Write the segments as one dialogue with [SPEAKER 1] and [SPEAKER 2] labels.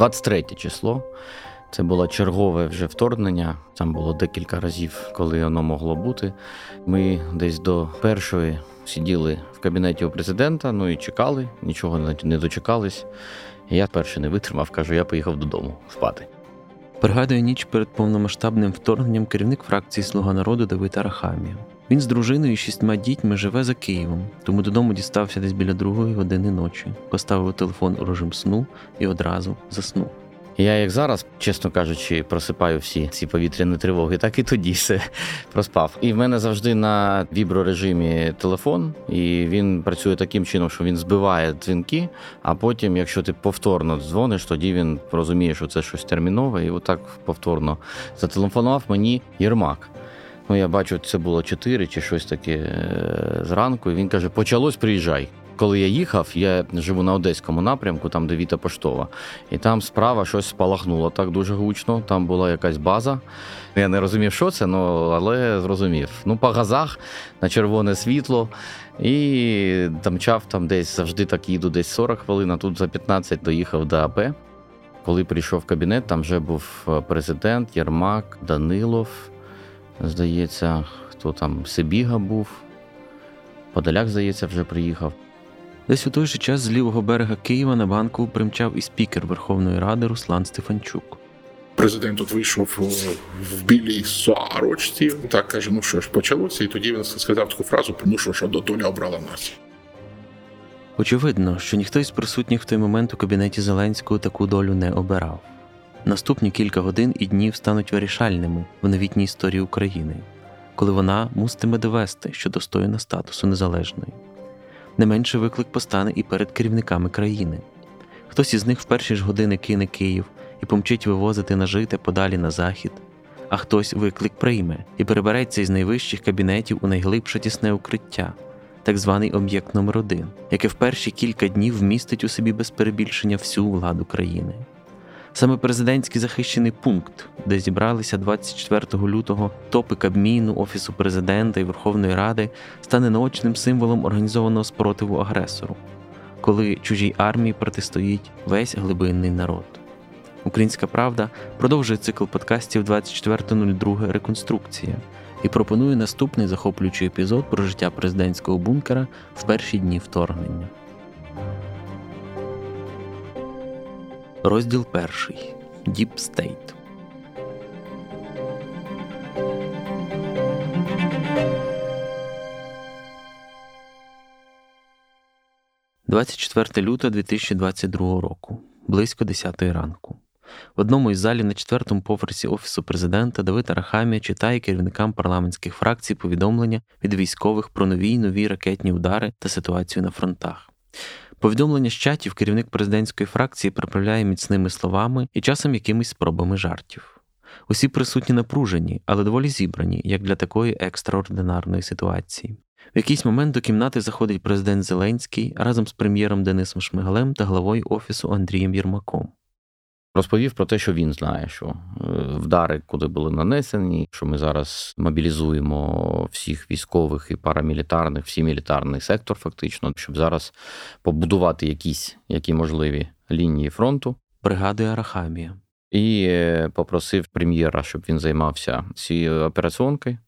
[SPEAKER 1] 23 число. Це було чергове вже вторгнення. Там було декілька разів, коли воно могло бути. Ми десь до першої сиділи в кабінеті у президента, ну і чекали, нічого не дочекались. Я перший не витримав, кажу, я поїхав додому спати.
[SPEAKER 2] Пригадує ніч перед повномасштабним вторгненням керівник фракції Слуга народу Давид Арахамія. Він з дружиною і шістьма дітьми живе за Києвом, тому додому дістався десь біля другої години ночі, поставив телефон у режим сну і одразу заснув.
[SPEAKER 1] Я, як зараз, чесно кажучи, просипаю всі ці повітряні тривоги, так і тоді все проспав. І в мене завжди на віброрежимі телефон, і він працює таким чином, що він збиває дзвінки. А потім, якщо ти повторно дзвониш, тоді він розуміє, що це щось термінове, і отак повторно зателефонував мені Єрмак. Ну, я бачу, це було 4 чи щось таке е, зранку. і Він каже: Почалось, приїжджай коли я їхав, я живу на одеському напрямку, там де Віта Поштова, і там справа щось спалахнуло так дуже гучно. Там була якась база. Я не розумів, що це, ну, але зрозумів. Ну, по газах на червоне світло. І тамчав там десь завжди так їду, десь 40 хвилин, а тут за 15 доїхав до АП. Коли прийшов в кабінет, там вже був е, президент, Єрмак, Данилов. Здається, хто там Сибіга був. Подоляк, здається, вже приїхав.
[SPEAKER 2] Десь у той же час з лівого берега Києва на банку примчав і спікер Верховної Ради Руслан Стефанчук.
[SPEAKER 3] Президент тут вийшов в білій сорочці, так каже: ну що ж, почалося, і тоді він сказав таку фразу: ну що ж, доля обрала нас.
[SPEAKER 2] Очевидно, що ніхто із присутніх в той момент у кабінеті Зеленського таку долю не обирав. Наступні кілька годин і днів стануть вирішальними в новітній історії України, коли вона мустиме довести, що достойна статусу незалежної не менше виклик постане і перед керівниками країни. Хтось із них в перші ж години кине Київ і помчить вивозити нажите подалі на захід, а хтось виклик прийме і перебереться із найвищих кабінетів у найглибше тісне укриття, так званий об'єкт номер 1 яке в перші кілька днів вмістить у собі без перебільшення всю владу країни. Саме президентський захищений пункт, де зібралися 24 лютого топи Кабміну, Офісу президента і Верховної Ради, стане наочним символом організованого спротиву агресору, коли чужій армії протистоїть весь глибинний народ. Українська правда продовжує цикл подкастів 24.02 Реконструкція і пропонує наступний захоплюючий епізод про життя президентського бункера в перші дні вторгнення. Розділ перший Deep State. Двадцять четверте лютого 2022 року, близько 10 ранку. В одному із залів на четвертому поверсі Офісу президента Давид Арахамія читає керівникам парламентських фракцій повідомлення від військових про нові й нові ракетні удари та ситуацію на фронтах. Повідомлення з чатів керівник президентської фракції приправляє міцними словами і часом якимись спробами жартів. Усі присутні напружені, але доволі зібрані, як для такої екстраординарної ситуації. В якийсь момент до кімнати заходить президент Зеленський разом з прем'єром Денисом Шмигалем та главою офісу Андрієм Єрмаком.
[SPEAKER 1] Розповів про те, що він знає, що е, вдари, куди були нанесені, що ми зараз мобілізуємо всіх військових і парамілітарних, всі мілітарний сектор, фактично, щоб зараз побудувати якісь які можливі лінії фронту.
[SPEAKER 2] Бригадою Арахамія.
[SPEAKER 1] І е, попросив прем'єра, щоб він займався цією операціонкою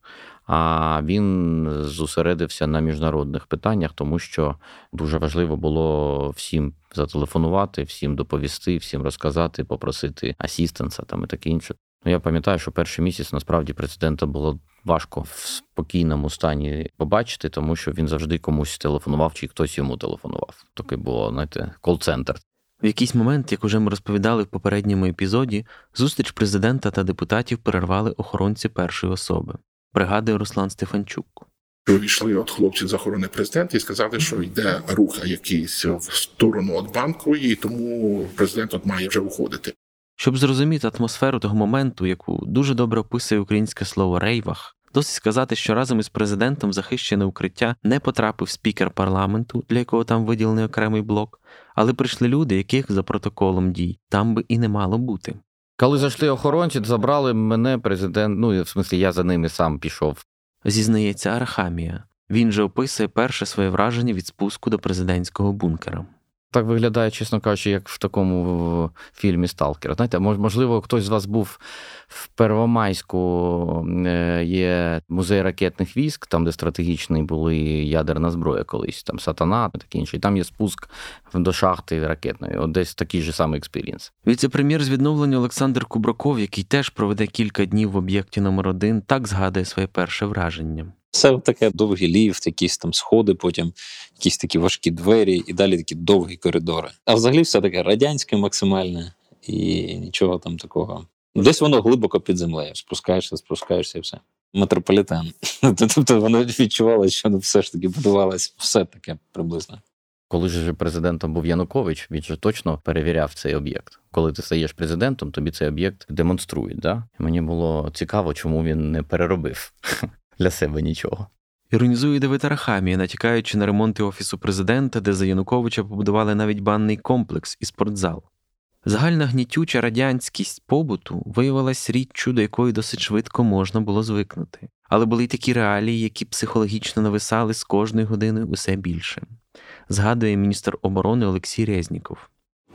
[SPEAKER 1] а він зосередився на міжнародних питаннях, тому що дуже важливо було всім зателефонувати, всім доповісти, всім розказати, попросити асістенса там і таке інше. Ну, я пам'ятаю, що перший місяць насправді президента було важко в спокійному стані побачити, тому що він завжди комусь телефонував, чи хтось йому телефонував. Таке було, знаєте, кол-центр.
[SPEAKER 2] В якийсь момент, як уже ми розповідали в попередньому епізоді, зустріч президента та депутатів перервали охоронці першої особи пригадує Руслан Стефанчук.
[SPEAKER 3] Вийшли от хлопці з охорони президента і сказали, що йде рух якийсь в сторону від банку, і тому президент от має вже уходити.
[SPEAKER 2] Щоб зрозуміти атмосферу того моменту, яку дуже добре описує українське слово рейвах, досить сказати, що разом із президентом в захищене укриття не потрапив спікер парламенту, для якого там виділений окремий блок, але прийшли люди, яких за протоколом дій там би і не мало бути.
[SPEAKER 1] Коли зайшли охоронці, забрали мене президент. Ну в смислі, я за ними сам пішов.
[SPEAKER 2] Зізнається Архамія. Він же описує перше своє враження від спуску до президентського бункера.
[SPEAKER 1] Так виглядає, чесно кажучи, як в такому фільмі Сталкера. Знаєте, можливо, хтось з вас був в Первомайську, е, є музей ракетних військ, там, де стратегічні були ядерна зброя колись, там сатана, таке інше. І там є спуск до шахти ракетної. От десь такий же самий experience.
[SPEAKER 2] Віце-прем'єр з відновлення Олександр Кубраков, який теж проведе кілька днів в об'єкті номер один, так згадує своє перше враження.
[SPEAKER 4] Все таке довгий ліфт, якісь там сходи, потім якісь такі важкі двері, і далі такі довгі коридори. А взагалі все таке радянське максимальне і нічого там такого. Десь воно глибоко під землею. Спускаєшся, спускаєшся і все. Метрополітен. Тобто воно відчувало, що ну, все ж таки будувалось все таке приблизно.
[SPEAKER 1] Коли ж президентом був Янукович, він же точно перевіряв цей об'єкт. Коли ти стаєш президентом, тобі цей об'єкт демонструють. Да? Мені було цікаво, чому він не переробив для себе нічого.
[SPEAKER 2] Іронізує Давид Арахамія, натякаючи на ремонти офісу президента, де за Януковича побудували навіть банний комплекс і спортзал. Загальна гнітюча радянськість побуту виявилась річчю, до якої досить швидко можна було звикнути, але були й такі реалії, які психологічно нависали з кожної години усе більше. Згадує міністр оборони Олексій Резніков.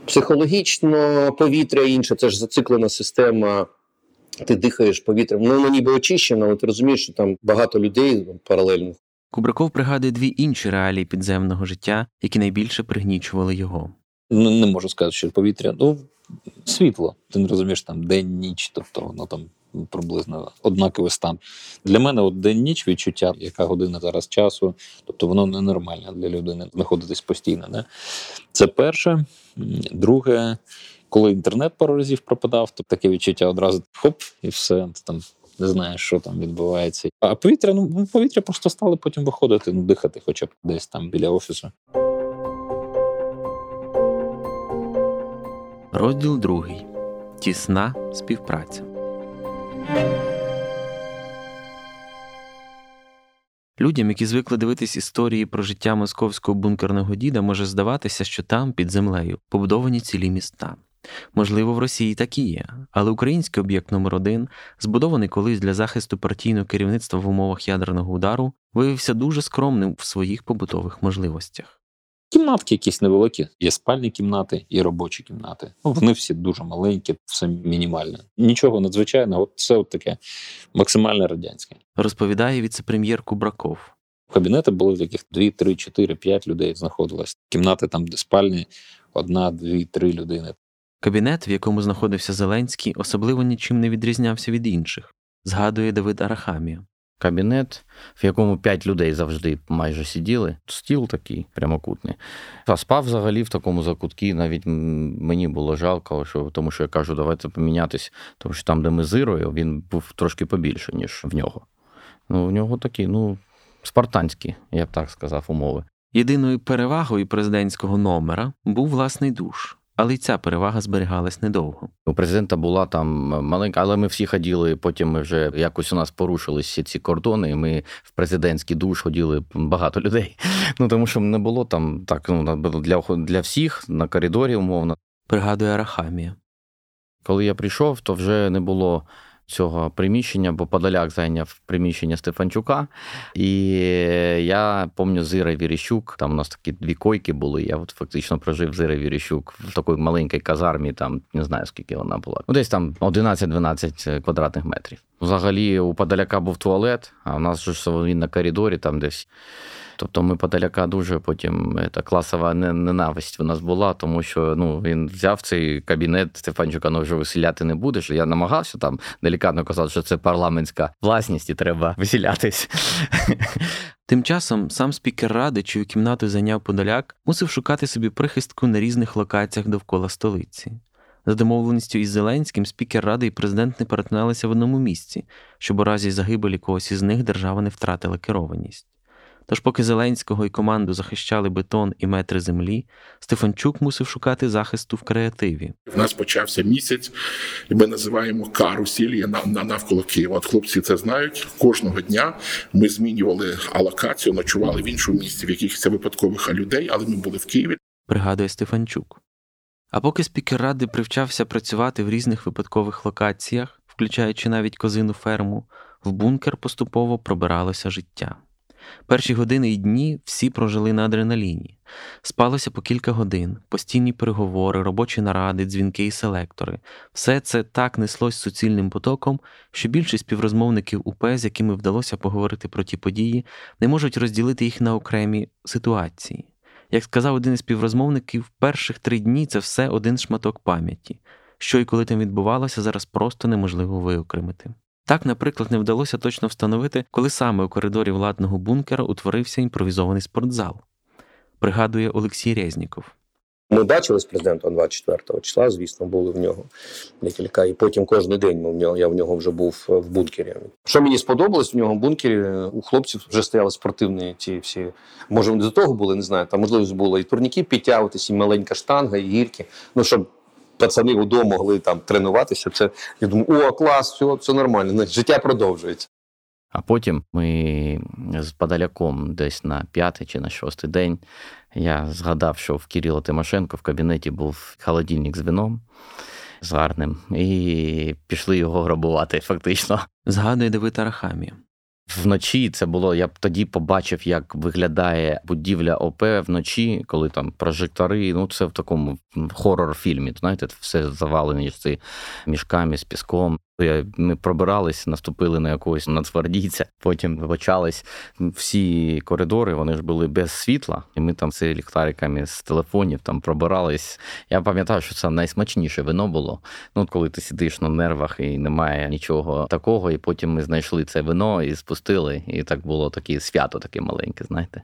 [SPEAKER 5] Психологічно повітря інше, це ж зациклена система ти дихаєш повітрям. Ну, воно ніби очищено, але ти розумієш, що там багато людей паралельно.
[SPEAKER 2] Кубраков пригадує дві інші реалії підземного життя, які найбільше пригнічували його.
[SPEAKER 4] Ну не можу сказати, що повітря. Ну світло. Ти не розумієш там день, ніч, тобто воно там приблизно однаковий стан. Для мене от день-ніч відчуття, яка година зараз часу, тобто воно ненормальне для людини знаходитись постійно. Не? Це перше. Друге, коли інтернет пару разів пропадав, то таке відчуття одразу хоп, і все. Ти там не знаєш, що там відбувається. А повітря, ну, ну повітря просто стали потім виходити, ну дихати, хоча б десь там біля офісу.
[SPEAKER 2] Розділ другий. Тісна співпраця. Людям, які звикли дивитись історії про життя московського бункерного діда, може здаватися, що там, під землею, побудовані цілі міста. Можливо, в Росії так і є, але український об'єкт номер 1 збудований колись для захисту партійного керівництва в умовах ядерного удару, виявився дуже скромним в своїх побутових можливостях.
[SPEAKER 4] Кімнатки якісь невеликі, є спальні кімнати і робочі кімнати. Ну, Вони всі дуже маленькі, все мінімальне. Нічого надзвичайного, от це от таке максимально радянське.
[SPEAKER 2] Розповідає віце-прем'єр Кубраков.
[SPEAKER 4] Кабінети були в яких 2, 3, 4, 5 людей знаходилось. Кімнати там, де спальні, одна, дві, три людини.
[SPEAKER 2] Кабінет, в якому знаходився Зеленський, особливо нічим не відрізнявся від інших, згадує Давид Арахамія.
[SPEAKER 1] Кабінет, в якому п'ять людей завжди майже сиділи. Стіл такий прямокутний. А спав взагалі в такому закутці. Навіть мені було жалко, що тому що я кажу, давайте помінятись, тому що там, де ми зирою, він був трошки побільше, ніж в нього. Ну, в нього такі, ну, спартанські, я б так сказав, умови.
[SPEAKER 2] Єдиною перевагою президентського номера був власний душ але й ця перевага зберігалась недовго.
[SPEAKER 1] У президента була там маленька, але ми всі ходили. Потім ми вже якось у нас порушилися ці кордони. і Ми в президентський душ ходили багато людей. Ну тому що не було там так. Ну для для всіх на коридорі, умовно.
[SPEAKER 2] Пригадує Арахамія.
[SPEAKER 1] Коли я прийшов, то вже не було цього приміщення, бо Подоляк зайняв приміщення Стефанчука. І я пам'ятаю Зира Віріщук. Там у нас такі дві койки були. Я от фактично прожив Зира Віріщук в такій маленькій казармі, там не знаю скільки вона була. Ну, десь там 11-12 квадратних метрів. Взагалі, у Подоляка був туалет, а у нас ж він на коридорі, там десь. Тобто ми подаляка дуже потім та класова ненависть у нас була, тому що ну він взяв цей кабінет Стефанчука, ну вже виселяти не будеш. Я намагався там делікатно казати, що це парламентська власність і треба виселятись.
[SPEAKER 2] Тим часом сам спікер ради, чию кімнату зайняв Подоляк, мусив шукати собі прихистку на різних локаціях довкола столиці. За домовленістю із Зеленським, спікер ради і президент не перетиналися в одному місці, щоб у разі загибелі когось із них держава не втратила керованість. Тож, поки Зеленського і команду захищали бетон і метри землі, Стефанчук мусив шукати захисту в креативі.
[SPEAKER 3] У нас почався місяць, і ми називаємо карусіль на навколо Києва. От хлопці це знають. Кожного дня ми змінювали алокацію, ночували в іншому місці, в якихось випадкових людей, але ми були в Києві.
[SPEAKER 2] Пригадує Стефанчук. А поки спікер ради привчався працювати в різних випадкових локаціях, включаючи навіть козину ферму, в бункер поступово пробиралося життя. Перші години і дні всі прожили на адреналіні. Спалося по кілька годин, постійні переговори, робочі наради, дзвінки і селектори. Все це так неслось суцільним потоком, що більшість співрозмовників УП, з якими вдалося поговорити про ті події, не можуть розділити їх на окремі ситуації. Як сказав один із співрозмовників, перших три дні це все один шматок пам'яті. Що і коли там відбувалося, зараз просто неможливо виокремити. Так, наприклад, не вдалося точно встановити, коли саме у коридорі владного бункера утворився імпровізований спортзал, пригадує Олексій Резніков.
[SPEAKER 5] Ми бачили з президентом 24 числа, звісно, були в нього декілька, і потім кожен день ми в нього, я в нього вже був в бункері. Що мені сподобалось в нього в бункері, у хлопців вже стояли спортивні ці всі. Може, вони до того були, не знаю. Там можливість було і турніки підтягуватися, і маленька штанга, і гірки. Ну, щоб пацани вдома могли там тренуватися. Це я думаю, о, клас, все, все нормально. Життя продовжується.
[SPEAKER 1] А потім ми з Подаляком десь на п'ятий чи на шостий день я згадав, що в Кирила Тимошенко в кабінеті був холодильник з вином з гарним, і пішли його грабувати, фактично.
[SPEAKER 2] Згадує Давид Арахамія.
[SPEAKER 1] Вночі це було. Я б тоді побачив, як виглядає будівля ОП вночі, коли там прожектори. Ну це в такому хорор-фільмі. Знаєте, все завалені ці мішками з піском. Ми пробирались, наступили на якогось нацгвардійця, потім вибачались. Всі коридори вони ж були без світла, і ми там з ліхтариками з телефонів там пробирались. Я пам'ятаю, що це найсмачніше вино було. Ну, коли ти сидиш на нервах і немає нічого такого. І потім ми знайшли це вино і спустили. І так було таке свято, таке маленьке, знаєте.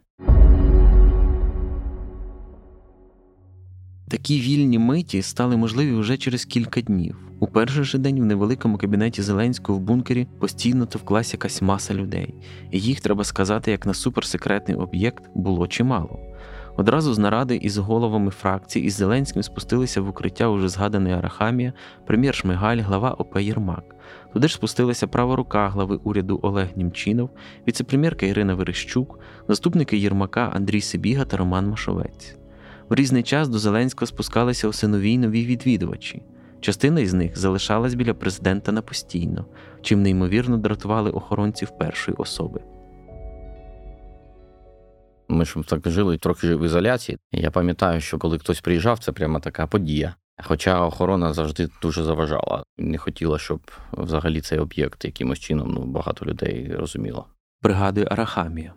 [SPEAKER 2] Такі вільні миті стали можливі вже через кілька днів. У перший же день в невеликому кабінеті Зеленського в бункері постійно товклась якась маса людей, і їх треба сказати, як на суперсекретний об'єкт було чимало. Одразу з наради із головами фракцій із Зеленським спустилися в укриття уже згаданої Арахамія, прем'єр Шмигаль, глава ОП Єрмак. Туди ж спустилася права рука глави уряду Олег Німчинов, віцепрем'єрка Ірина Верещук, заступники Єрмака Андрій Сибіга та Роман Машовець. В різний час до Зеленського спускалися осинові нові відвідувачі. Частина із них залишалась біля президента на постійно, чим неймовірно дратували охоронців першої особи.
[SPEAKER 1] Ми ж так жили трохи в ізоляції. Я пам'ятаю, що коли хтось приїжджав, це прямо така подія. Хоча охорона завжди дуже заважала. Не хотіла, щоб взагалі цей об'єкт якимось чином ну, багато людей розуміло.
[SPEAKER 2] Пригадує Арахамія.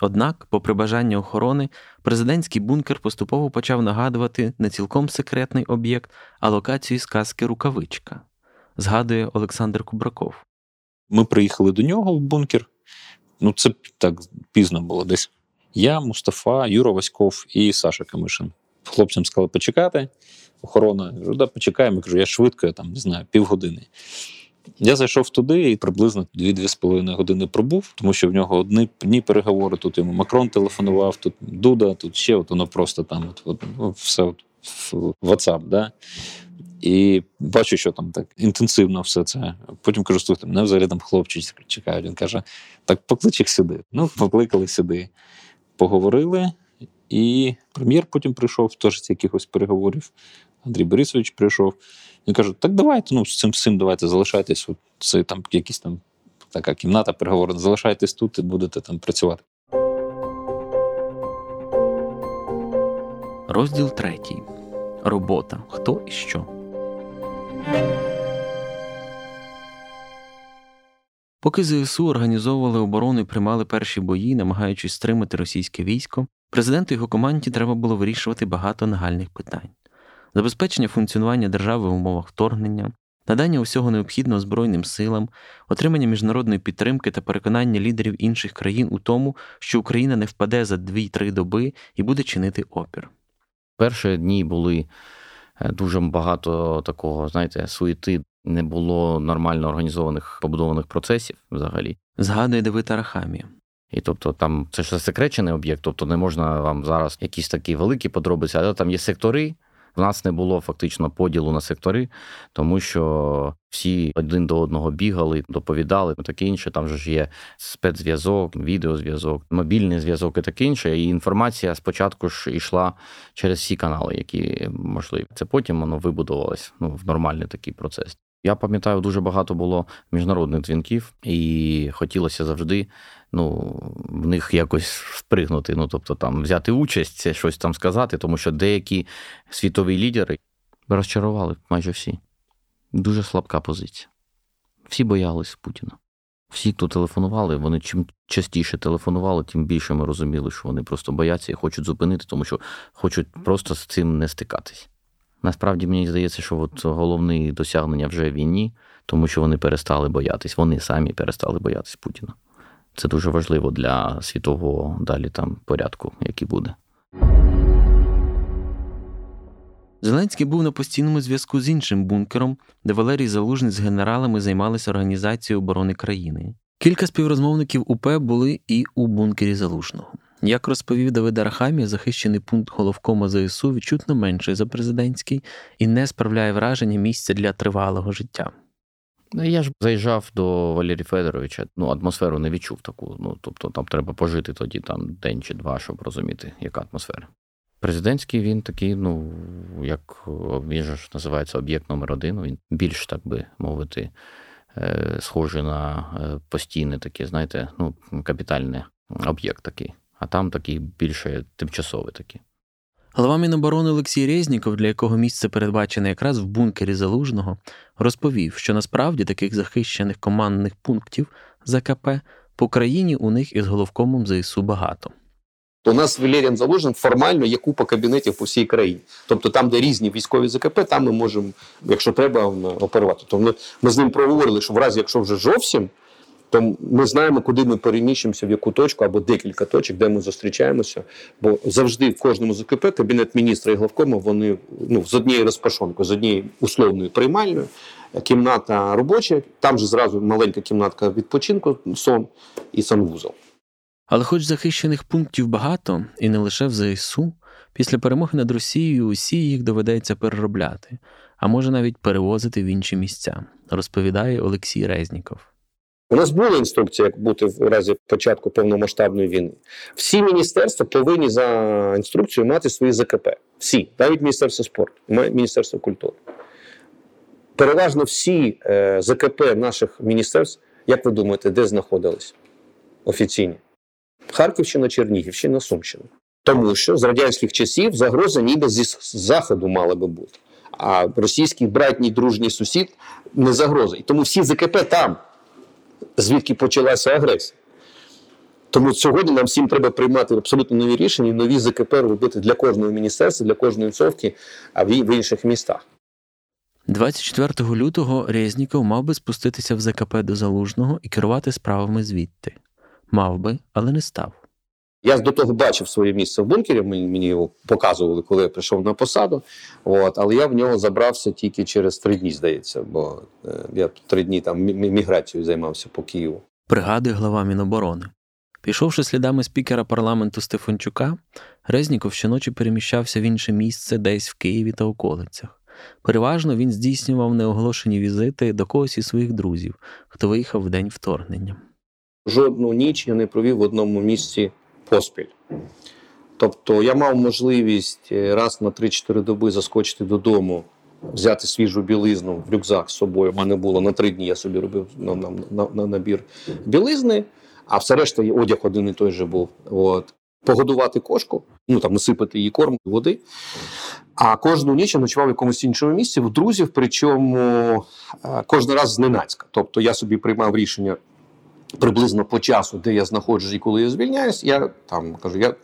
[SPEAKER 2] Однак, попри бажання охорони, президентський бункер поступово почав нагадувати не цілком секретний об'єкт, а локацію сказки Рукавичка, згадує Олександр Кубраков.
[SPEAKER 4] Ми приїхали до нього в бункер. Ну, це так пізно було десь. Я, Мустафа, Юра Васьков і Саша Камишин. Хлопцям сказали почекати. Охорона, я кажу, да, почекаємо. Я кажу, я швидко, я там не знаю, півгодини. Я зайшов туди і приблизно 2-2,5 години пробув, тому що в нього одні дні переговори. Тут йому Макрон телефонував, тут Дуда, тут ще от воно просто там от, от, ну, все от, в WhatsApp. Да? І бачу, що там так інтенсивно все це. Потім кажу, слухайте, мене взагалі там хлопчик чекають. Він каже: так поклич їх сюди. Ну, покликали сюди, поговорили. І прем'єр потім прийшов, теж з якихось переговорів. Андрій Борисович прийшов. Він каже, так давайте, ну, з цим цим давайте залишайтесь. От це там якісь там така кімната переговорна, залишайтесь тут і будете там працювати.
[SPEAKER 2] Розділ третій. Робота. Хто і що. Поки ЗСУ організовували оборону і приймали перші бої, намагаючись стримати російське військо, президенту його команді треба було вирішувати багато нагальних питань забезпечення функціонування держави в умовах вторгнення, надання усього необхідного Збройним силам, отримання міжнародної підтримки та переконання лідерів інших країн у тому, що Україна не впаде за 2-3 доби і буде чинити опір.
[SPEAKER 1] Перші дні були е, дуже багато такого, знаєте, суєти. Не було нормально організованих побудованих процесів взагалі.
[SPEAKER 2] Згадує Давид Арахамія.
[SPEAKER 1] І тобто там це ж засекречений об'єкт, тобто не можна вам зараз якісь такі великі подробиці, але там є сектори, в нас не було фактично поділу на сектори, тому що всі один до одного бігали, доповідали, таке інше. Там же ж є спецзв'язок, відеозв'язок, мобільний зв'язок і таке інше. І інформація спочатку ж йшла через всі канали, які можливі. Це потім воно вибудувалось ну, в нормальний такий процес. Я пам'ятаю, дуже багато було міжнародних дзвінків, і хотілося завжди ну, в них якось впригнути. Ну, тобто там взяти участь, щось там сказати, тому що деякі світові лідери розчарували майже всі. Дуже слабка позиція. Всі боялись Путіна. Всі, хто телефонували, вони чим частіше телефонували, тим більше ми розуміли, що вони просто бояться і хочуть зупинити, тому що хочуть просто з цим не стикатись. Насправді мені здається, що от головне досягнення вже війні, тому що вони перестали боятись, вони самі перестали боятись Путіна. Це дуже важливо для світового далі там порядку, який буде.
[SPEAKER 2] Зеленський був на постійному зв'язку з іншим бункером, де Валерій Залужний з генералами займалися організацією оборони країни. Кілька співрозмовників УП були і у бункері Залужного. Як розповів Давид Архамія, захищений пункт головкома ЗСУ відчутно менший за президентський і не справляє враження місця для тривалого життя.
[SPEAKER 1] Ну, я ж заїжджав до Валерія Федоровича, ну, атмосферу не відчув таку. Ну, тобто там треба пожити тоді там день чи два, щоб розуміти, яка атмосфера. Президентський він такий, ну, як він ж називається об'єкт номер один. Він більш, так би мовити, е, схожий на е, постійне таке, знаєте, ну, капітальний об'єкт такий. А там такий більше тимчасовий такий.
[SPEAKER 2] Голова Міноборони Олексій Резніков, для якого місце передбачене якраз в бункері Залужного, розповів, що насправді таких захищених командних пунктів ЗКП по країні у них із головкомом ЗСУ багато.
[SPEAKER 5] У нас Валерієм Залужним формально є купа кабінетів по всій країні. Тобто там, де різні військові ЗКП, там ми можемо, якщо треба, оперувати. Тобто ми, ми з ним проговорили, що в разі, якщо вже зовсім, то ми знаємо, куди ми переміщимося, в яку точку або декілька точок, де ми зустрічаємося. Бо завжди в кожному ЗКП кабінет міністра і главкома вони ну, з однією розпашонкою, з однією условною приймальною, кімната робоча, там же зразу маленька кімнатка відпочинку, сон і санвузол.
[SPEAKER 2] Але, хоч захищених пунктів багато, і не лише в ЗСУ, після перемоги над Росією усі їх доведеться переробляти, а може навіть перевозити в інші місця, розповідає Олексій Резніков.
[SPEAKER 5] У нас була інструкція, як бути в разі початку повномасштабної війни. Всі міністерства повинні за інструкцією мати свої ЗКП. Всі, навіть Міністерство спорту, Міністерство культури. Переважно всі е, ЗКП наших міністерств, як ви думаєте, де знаходились офіційні? Харківщина, Чернігівщина, Сумщина. Тому що з радянських часів загроза ніби зі заходу мала би бути. А російський братній дружній сусід не загроза. І тому всі ЗКП там звідки почалася агресія. Тому сьогодні нам всім треба приймати абсолютно нові рішення, нові ЗКП робити для кожного міністерства, для кожної цовки, а в інших містах.
[SPEAKER 2] 24 лютого Резніков мав би спуститися в ЗКП до Залужного і керувати справами звідти. Мав би, але не став.
[SPEAKER 5] Я до того бачив своє місце в бункері, мені його показували, коли я прийшов на посаду. От, Але я в нього забрався тільки через три дні, здається, бо е, я три дні там міграцією займався по Києву.
[SPEAKER 2] Пригадує глава Міноборони. Пішовши слідами спікера парламенту Стефанчука, Резніков щоночі переміщався в інше місце десь в Києві та околицях. Переважно він здійснював неоголошені візити до когось із своїх друзів, хто виїхав в день вторгнення.
[SPEAKER 5] Жодну ніч я не провів в одному місці поспіль. Тобто я мав можливість е, раз на 3-4 доби заскочити додому, взяти свіжу білизну в рюкзак з собою. У мене було на три дні, я собі робив на, на, на, на набір білизни, а все решта одяг один і той же був. От. Погодувати кошку, ну там насипати її корм, води. А кожну ніч я ночував в якомусь іншому місці в друзів, причому е, кожен раз зненацька. Тобто я собі приймав рішення приблизно по часу, де я знаходжусь і коли я звільняюсь, я там кажу, я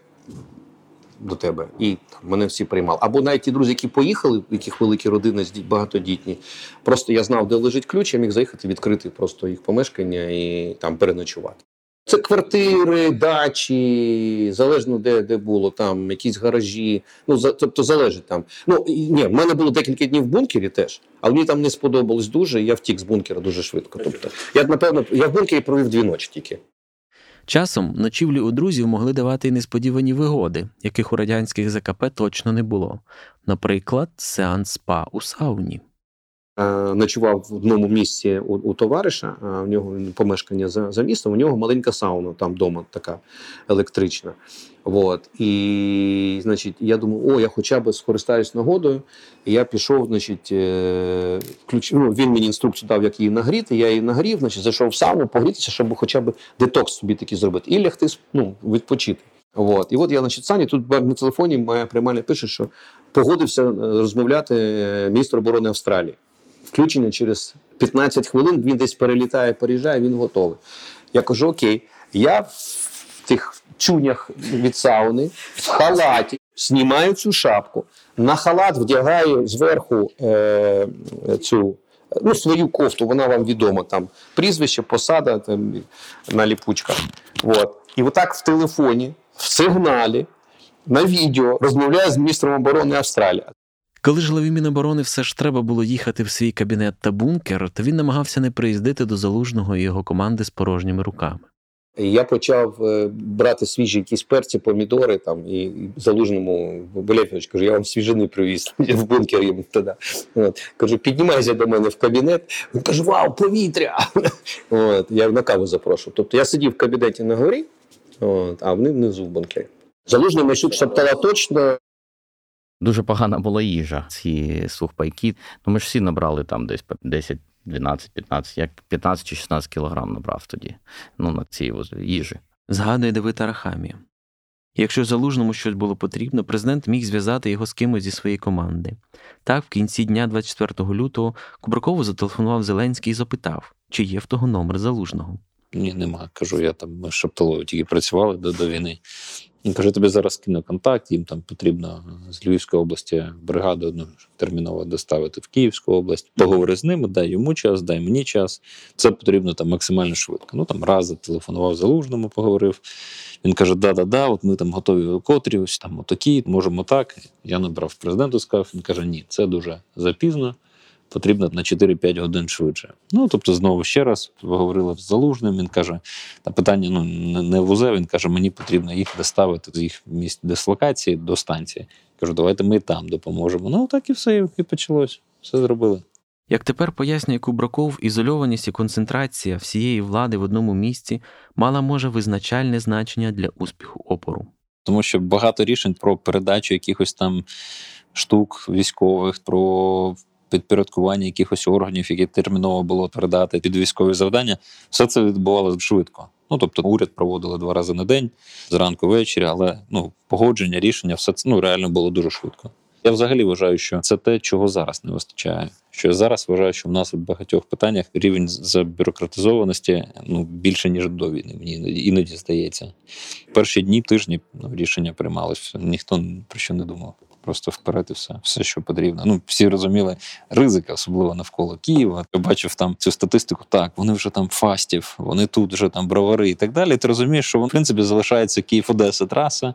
[SPEAKER 5] до тебе і там мене всі приймали. Або навіть ті друзі, які поїхали, в яких великі родини багатодітні, просто я знав, де лежить ключ, я міг заїхати, відкрити просто їх помешкання і там переночувати. Це квартири, дачі, залежно де де було, там якісь гаражі. Ну за тобто залежить там. Ну ні, в мене було декілька днів в бункері теж, але мені там не сподобалось дуже. і Я втік з бункера дуже швидко. Тобто, я напевно я в бункері провів дві ночі тільки.
[SPEAKER 2] Часом ночівлі у друзів могли давати несподівані вигоди, яких у радянських ЗКП точно не було. Наприклад, сеанс спа у сауні.
[SPEAKER 5] Е, ночував в одному місці у, у товариша, в нього помешкання за за містом, у нього маленька сауна, там вдома така електрична. От. І, значить, я думав, о, я хоча б скористаюсь нагодою. І я пішов, значить, е, ключ, ну, він мені інструкцію дав, як її нагріти. Я її нагрів, значить, зайшов в сауну, погрітися, щоб хоча б детокс собі такий зробити. І лягти ну, відпочити. От. І от я значить, Сані, тут на телефоні моя приймальня пише, що погодився е, розмовляти міністр оборони Австралії включення через 15 хвилин. Він десь перелітає, переїжджає, він готовий. Я кажу: Окей, я в тих чунях від сауни, в халаті, знімаю цю шапку, на халат вдягаю зверху е, цю. Ну, свою кофту, вона вам відома, там прізвище, посада там, на ліпучках. От. І отак в телефоні, в сигналі, на відео розмовляю з міністром оборони Австралії.
[SPEAKER 2] Коли ж главі Міноборони все ж треба було їхати в свій кабінет та бункер, то він намагався не приїздити до залужного і його команди з порожніми руками.
[SPEAKER 5] Я почав е, брати свіжі якісь перці, помідори там і залужному Болєфович, кажу, я вам свіжини привіз в бункер їм тоді. От. Кажу, піднімайся до мене в кабінет. Він каже, вау, повітря! От. Я на каву запрошую. Тобто я сидів в кабінеті на горі, от, а вони внизу в бункері. Залужний Мишук шептала точно,
[SPEAKER 1] Дуже погана була їжа. Ці сухпайки. Ну ми ж всі набрали там десь 10, 12, 15, як 15 чи 16 кілограм набрав тоді. Ну, на цій їжі.
[SPEAKER 2] Згадує Давид Арахамія. Якщо залужному щось було потрібно, президент міг зв'язати його з кимось зі своєї команди. Так, в кінці дня, 24 лютого, Кубракову зателефонував Зеленський і запитав, чи є в того номер залужного.
[SPEAKER 4] Ні, нема. Кажу, я там ми з Шепталою тільки працювали до, до війни. Він каже, тобі зараз кину контакт, їм там потрібно з Львівської області бригаду одну терміново доставити в Київську область. Поговори з ними, дай йому час, дай мені час. Це потрібно там максимально швидко. Ну там раз зателефонував залужному, поговорив. Він каже: Да-да-да, от ми там готові котрі, ось там отакі, можемо так. Я набрав президенту, сказав. Він каже: Ні, це дуже запізно потрібно на 4-5 годин швидше. Ну тобто, знову ще раз поговорили з залужним. Він каже: на питання ну не вузе. Він каже, мені потрібно їх доставити з їх місць дислокації до станції. Кажу, давайте ми там допоможемо. Ну так і все, і почалось. Все зробили.
[SPEAKER 2] Як тепер пояснює Кубраков, ізольованість і концентрація всієї влади в одному місці мала може визначальне значення для успіху опору.
[SPEAKER 4] Тому що багато рішень про передачу якихось там штук військових, про підпорядкування якихось органів, які терміново було передати під військові завдання, все це відбувалося швидко. Ну тобто, уряд проводили два рази на день, зранку ввечері, але ну погодження, рішення, все це ну реально було дуже швидко. Я взагалі вважаю, що це те, чого зараз не вистачає. Що я зараз вважаю, що в нас в багатьох питаннях рівень забюрократизованості ну більше ніж до війни. Мені іноді, здається. Перші дні тижні ну, рішення приймалося. Ніхто про що не думав просто вперед і все, все, що потрібно. Ну всі розуміли ризики, особливо навколо Києва. Я бачив там цю статистику. Так, вони вже там фастів, вони тут вже там бровари і так далі. Ти розумієш, що в принципі залишається Київ-Одеса траса.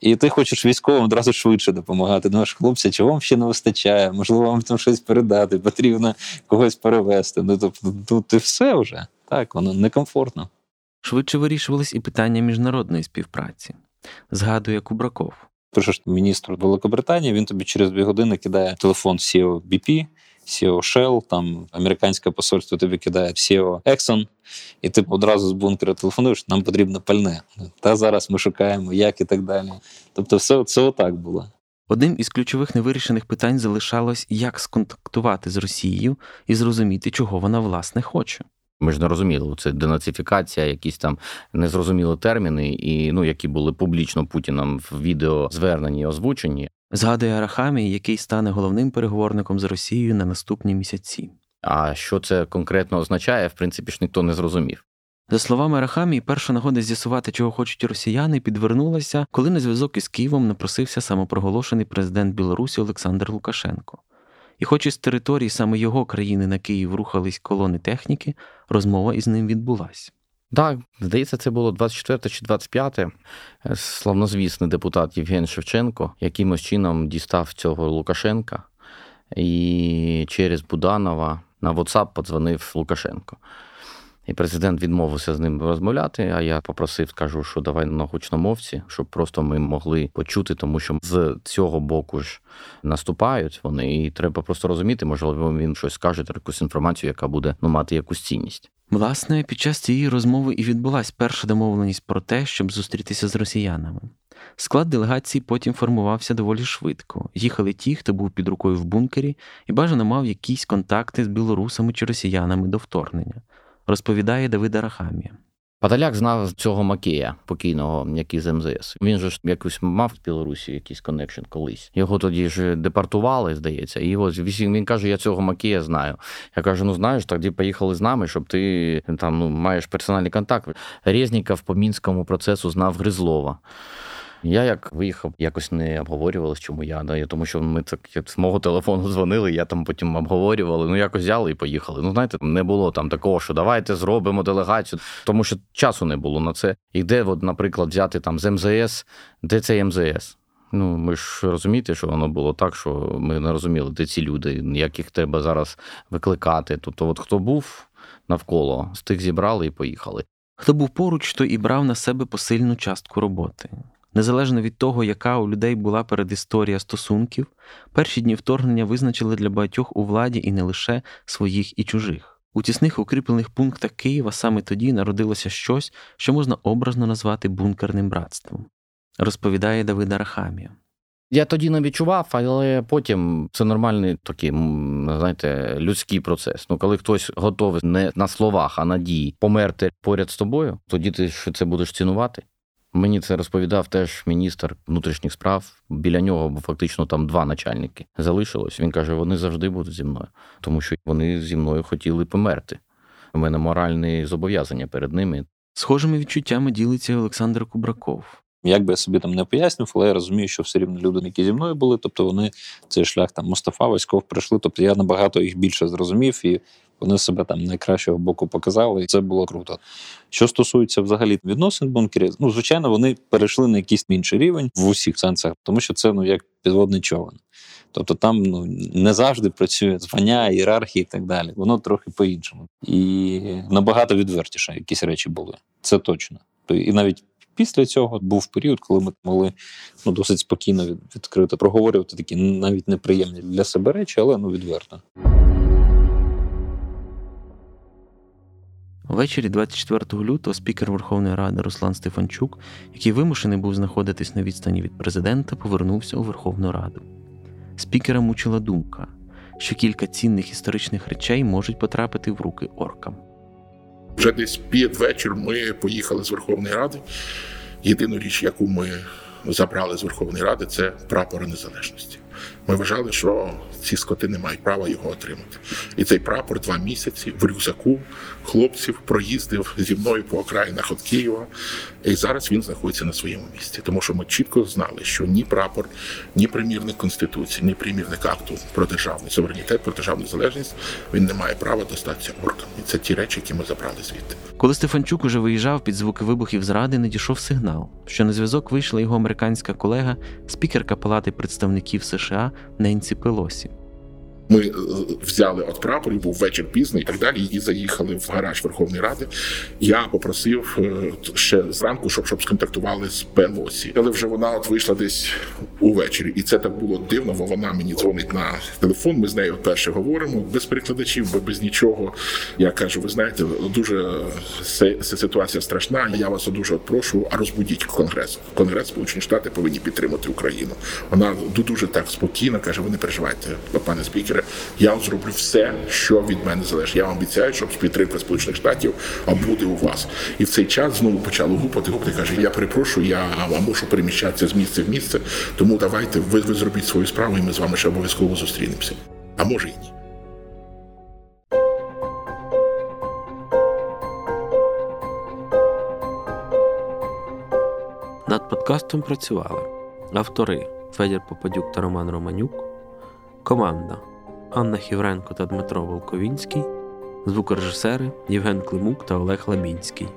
[SPEAKER 4] І ти хочеш військовим одразу швидше допомагати. Ну ж, хлопці, чого вам ще не вистачає? Можливо, вам там щось передати, потрібно когось перевезти. Ну тобто, тут і все вже так, воно некомфортно.
[SPEAKER 2] Швидше вирішувались і питання міжнародної співпраці, згадує Кубраков
[SPEAKER 4] пишеш міністру Великобританії, він тобі через дві години кидає телефон SEO BP, SEO Shell, там американське посольство тобі кидає SEO Exxon, і ти одразу з бункера телефонуєш, нам потрібно пальне. Та зараз ми шукаємо, як і так далі. Тобто, все це отак було.
[SPEAKER 2] Одним із ключових невирішених питань залишалось, як сконтактувати з Росією і зрозуміти, чого вона власне хоче.
[SPEAKER 1] Ми ж не розуміли, це денацифікація, якісь там незрозумілі терміни, і ну які були публічно Путіном в відео звернені і озвучені.
[SPEAKER 2] Згадує Арахамі, який стане головним переговорником з Росією на наступні місяці.
[SPEAKER 1] А що це конкретно означає, в принципі ж ніхто не зрозумів.
[SPEAKER 2] За словами Арахамії, перша нагода з'ясувати, чого хочуть росіяни, підвернулася, коли на зв'язок із Києвом напросився самопроголошений президент Білорусі Олександр Лукашенко. І, хоч із території саме його країни на Київ рухались колони техніки, розмова із ним відбулася.
[SPEAKER 1] Так, здається, це було 24 чи 25. Славнозвісний депутат Євген Шевченко якимось чином дістав цього Лукашенка і через Буданова на WhatsApp подзвонив Лукашенко. І президент відмовився з ним розмовляти. А я попросив, кажу, що давай на гучномовці, щоб просто ми могли почути, тому що з цього боку ж наступають вони, і треба просто розуміти, можливо, він щось скаже, якусь інформацію, яка буде ну мати якусь цінність.
[SPEAKER 2] Власне, під час цієї розмови і відбулась перша домовленість про те, щоб зустрітися з росіянами. Склад делегації потім формувався доволі швидко. Їхали ті, хто був під рукою в бункері, і бажано мав якісь контакти з білорусами чи росіянами до вторгнення, розповідає Давид Арахамія.
[SPEAKER 1] Подоляк знав цього Макея покійного, який з МЗС. Він же ж якось мав в Білорусі якийсь connection колись. Його тоді ж депортували, здається. І ось він каже: Я цього Макея знаю. Я кажу: ну знаєш, тоді поїхали з нами, щоб ти там ну маєш персональний контакт. Резніков по мінському процесу знав Гризлова. Я як виїхав, якось не обговорювалось, чому я. Да, Тому що ми так з мого телефону дзвонили, я там потім обговорювали. Ну якось взяли і поїхали. Ну знаєте, не було там такого, що давайте зробимо делегацію, тому що часу не було на це. І де, от, наприклад, взяти там з МЗС, де цей МЗС? Ну, ми ж розумієте, що воно було так, що ми не розуміли, де ці люди, яких треба зараз викликати. Тобто, от хто був навколо, з тих зібрали і поїхали.
[SPEAKER 2] Хто був поруч, то і брав на себе посильну частку роботи. Незалежно від того, яка у людей була передісторія стосунків, перші дні вторгнення визначили для багатьох у владі і не лише своїх і чужих. У тісних укріплених пунктах Києва саме тоді народилося щось, що можна образно назвати бункерним братством, розповідає Давида Рахамія.
[SPEAKER 1] Я тоді не відчував, але потім це нормальний такий, знаєте, людський процес. Ну, коли хтось готовий не на словах, а на дії померти поряд з тобою, тоді ти що це будеш цінувати. Мені це розповідав теж міністр внутрішніх справ. Біля нього фактично там два начальники залишилось. Він каже: вони завжди будуть зі мною, тому що вони зі мною хотіли померти. У мене моральні зобов'язання перед ними.
[SPEAKER 2] Схожими відчуттями ділиться Олександр Кубраков.
[SPEAKER 4] Як би я собі там не пояснював, але я розумію, що все рівно люди, які зі мною були, тобто вони цей шлях там Мустафа Васьков пройшли. Тобто я набагато їх більше зрозумів, і вони себе там найкращого боку показали, і це було круто. Що стосується взагалі відносин бункерів, ну звичайно, вони перейшли на якийсь інший рівень в усіх сенсах, тому що це ну як підводний човен. Тобто там ну не завжди працює звання, ієрархії і так далі. Воно трохи по-іншому. І набагато відвертіше якісь речі були. Це точно. І навіть після цього був період, коли ми могли ну, досить спокійно відкрито проговорювати такі навіть неприємні для себе речі, але ну відверто.
[SPEAKER 2] Ввечері 24 лютого спікер Верховної Ради Руслан Стефанчук, який вимушений був знаходитись на відстані від президента, повернувся у Верховну Раду. Спікера мучила думка, що кілька цінних історичних речей можуть потрапити в руки оркам.
[SPEAKER 3] Вже десь під вечір ми поїхали з Верховної Ради. Єдину річ, яку ми забрали з Верховної Ради, це прапор незалежності. Ми вважали, що ці скоти не мають права його отримати. І цей прапор два місяці в рюкзаку хлопців проїздив зі мною по окраїнах від Києва. І зараз він знаходиться на своєму місці, тому що ми чітко знали, що ні прапор, ні примірник конституції, ні примірник акту про державний суверенітет, про державну залежність він не має права достатися оркам. І це ті речі, які ми забрали звідти.
[SPEAKER 2] Коли Стефанчук уже виїжджав під звуки вибухів зради, надійшов сигнал, що на зв'язок вийшла його американська колега, спікерка Палати представників США Ненсі Пелосі.
[SPEAKER 3] Ми е, взяли от прапорів, був вечір пізний і так далі, і заїхали в гараж Верховної Ради. Я попросив е, ще зранку, щоб щоб сконтактували з Пелосі. Але вже вона от вийшла десь увечері, і це так було дивно. бо Вона мені дзвонить на телефон. Ми з нею перше говоримо без перекладачів, без нічого. Я кажу: ви знаєте, дуже ця ситуація страшна. Я вас дуже прошу, а розбудіть конгрес. Конгрес Сполучені Штати повинні підтримати Україну. Вона дуже так спокійно каже: ви не переживайте, пане спікер спікери. Я зроблю все, що від мене залежить. Я вам обіцяю, щоб з підтримки Сполучених Штатів буде у вас. І в цей час знову почало гупати. Гупати каже: Я перепрошую, я мушу переміщатися з місця в місце. Тому давайте ви, ви зробіть свою справу, і ми з вами ще обов'язково зустрінемося. А може і ні.
[SPEAKER 2] Над подкастом працювали автори Федір Попадюк та Роман Романюк, команда Анна Хівренко та Дмитро Волковінський, звукорежисери Євген Климук та Олег Лабінський.